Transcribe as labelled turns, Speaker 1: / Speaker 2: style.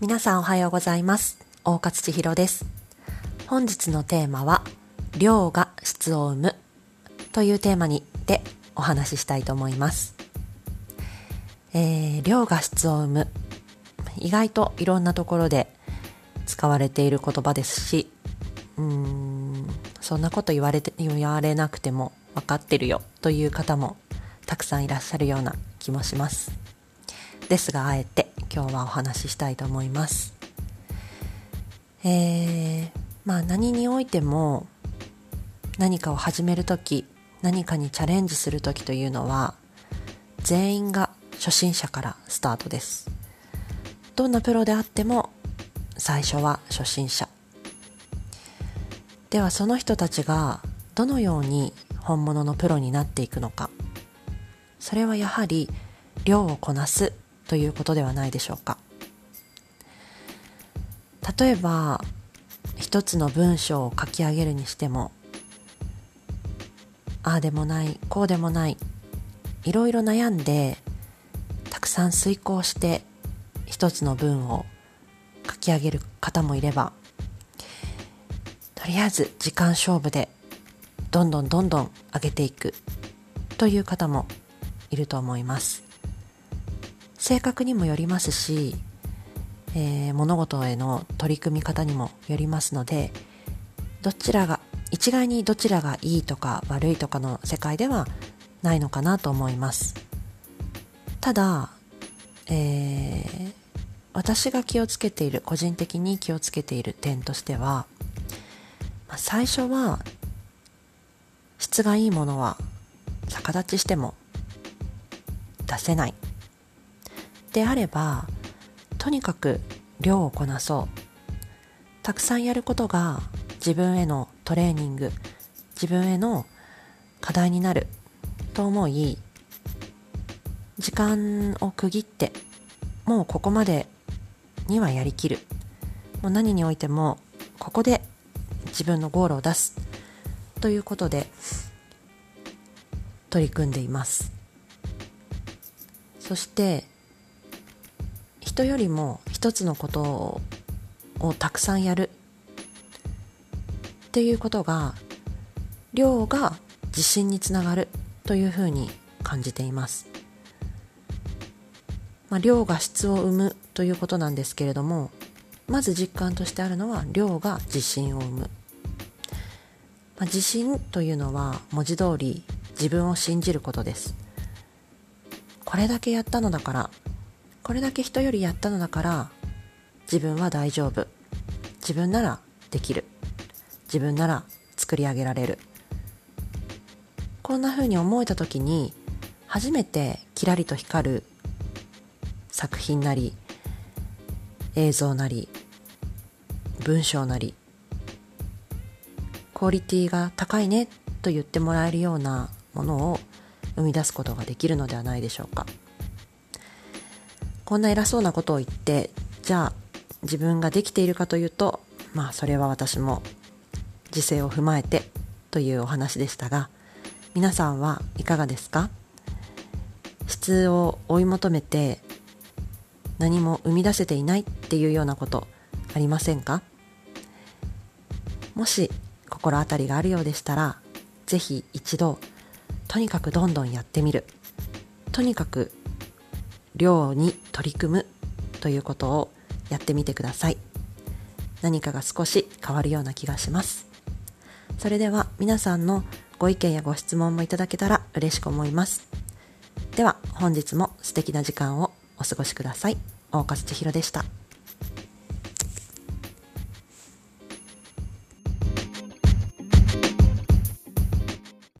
Speaker 1: 皆さんおはようございます。大勝千尋です。本日のテーマは量が質を生むというテーマにでお話ししたいと思います、えー、量が質を生む。意外といろんなところで使われている言葉ですしうーんそんなこと言われて言われなくても分かってるよという方もたくさんいらっしゃるような気もします。ですがあえて今日はお話ししたいと思います。えー、まあ何においても何かを始める時何かにチャレンジする時というのは全員が初心者からスタートです。どんなプロであっても最初は初心者。ではその人たちがどのように本物のプロになっていくのか。それはやはり量をこなすということではないでしょうか。例えば一つの文章を書き上げるにしてもああでもないこうでもないいろいろ悩んでたくさん遂行して一つの文を書き上げる方もいればとりあえず時間勝負でどんどんどんどん上げていくという方もいると思います。性格にもよりますし、えー、物事への取り組み方にもよりますのでどちらが一概にどちらがいいとか悪いとかの世界ではないのかなと思います。ただ、えー、私が気をつけている個人的に気をつけている点としては、最初は質がいいものは逆立ちしても出せない。であればとにかく量をこなそう。たくさんやることが自分へのトレーニング自分への課題になると思い時間を区切ってもうここまでにはやりきる。もう何においてもここで自分のゴールを出す。ということで取り組んでいます。そして人よりも一つのことをたくさんやるっていうことが量が自信につながるというふうに感じています、まあ、量が質を生むということなんですけれどもまず実感としてあるのは量が自信を生む、まあ、自信というのは文字通り自分を信じることですこれだけやったのだからこれだけ人よりやったのだから自分は大丈夫。自分ならできる。自分なら作り上げられる。こんな風に思えた時に初めてキラリと光る作品なり映像なり文章なりクオリティが高いねと言ってもらえるようなものを生み出すことができるのではないでしょうか。こんな偉そうなことを言ってじゃあ自分ができているかというとまあそれは私も時勢を踏まえてというお話でしたが皆さんはいかがですか？質を追い求めて何も生み出せていないっていうようなことありませんか？もし心当たりがあるようでしたらぜひ一度とにかくどんどんやってみる。とにかく量に取り組むということをやってみてください何かが少し変わるような気がしますそれでは皆さんのご意見やご質問もいただけたら嬉しく思います。では本日も素敵な時間をお過ごしください。大勝千尋でした。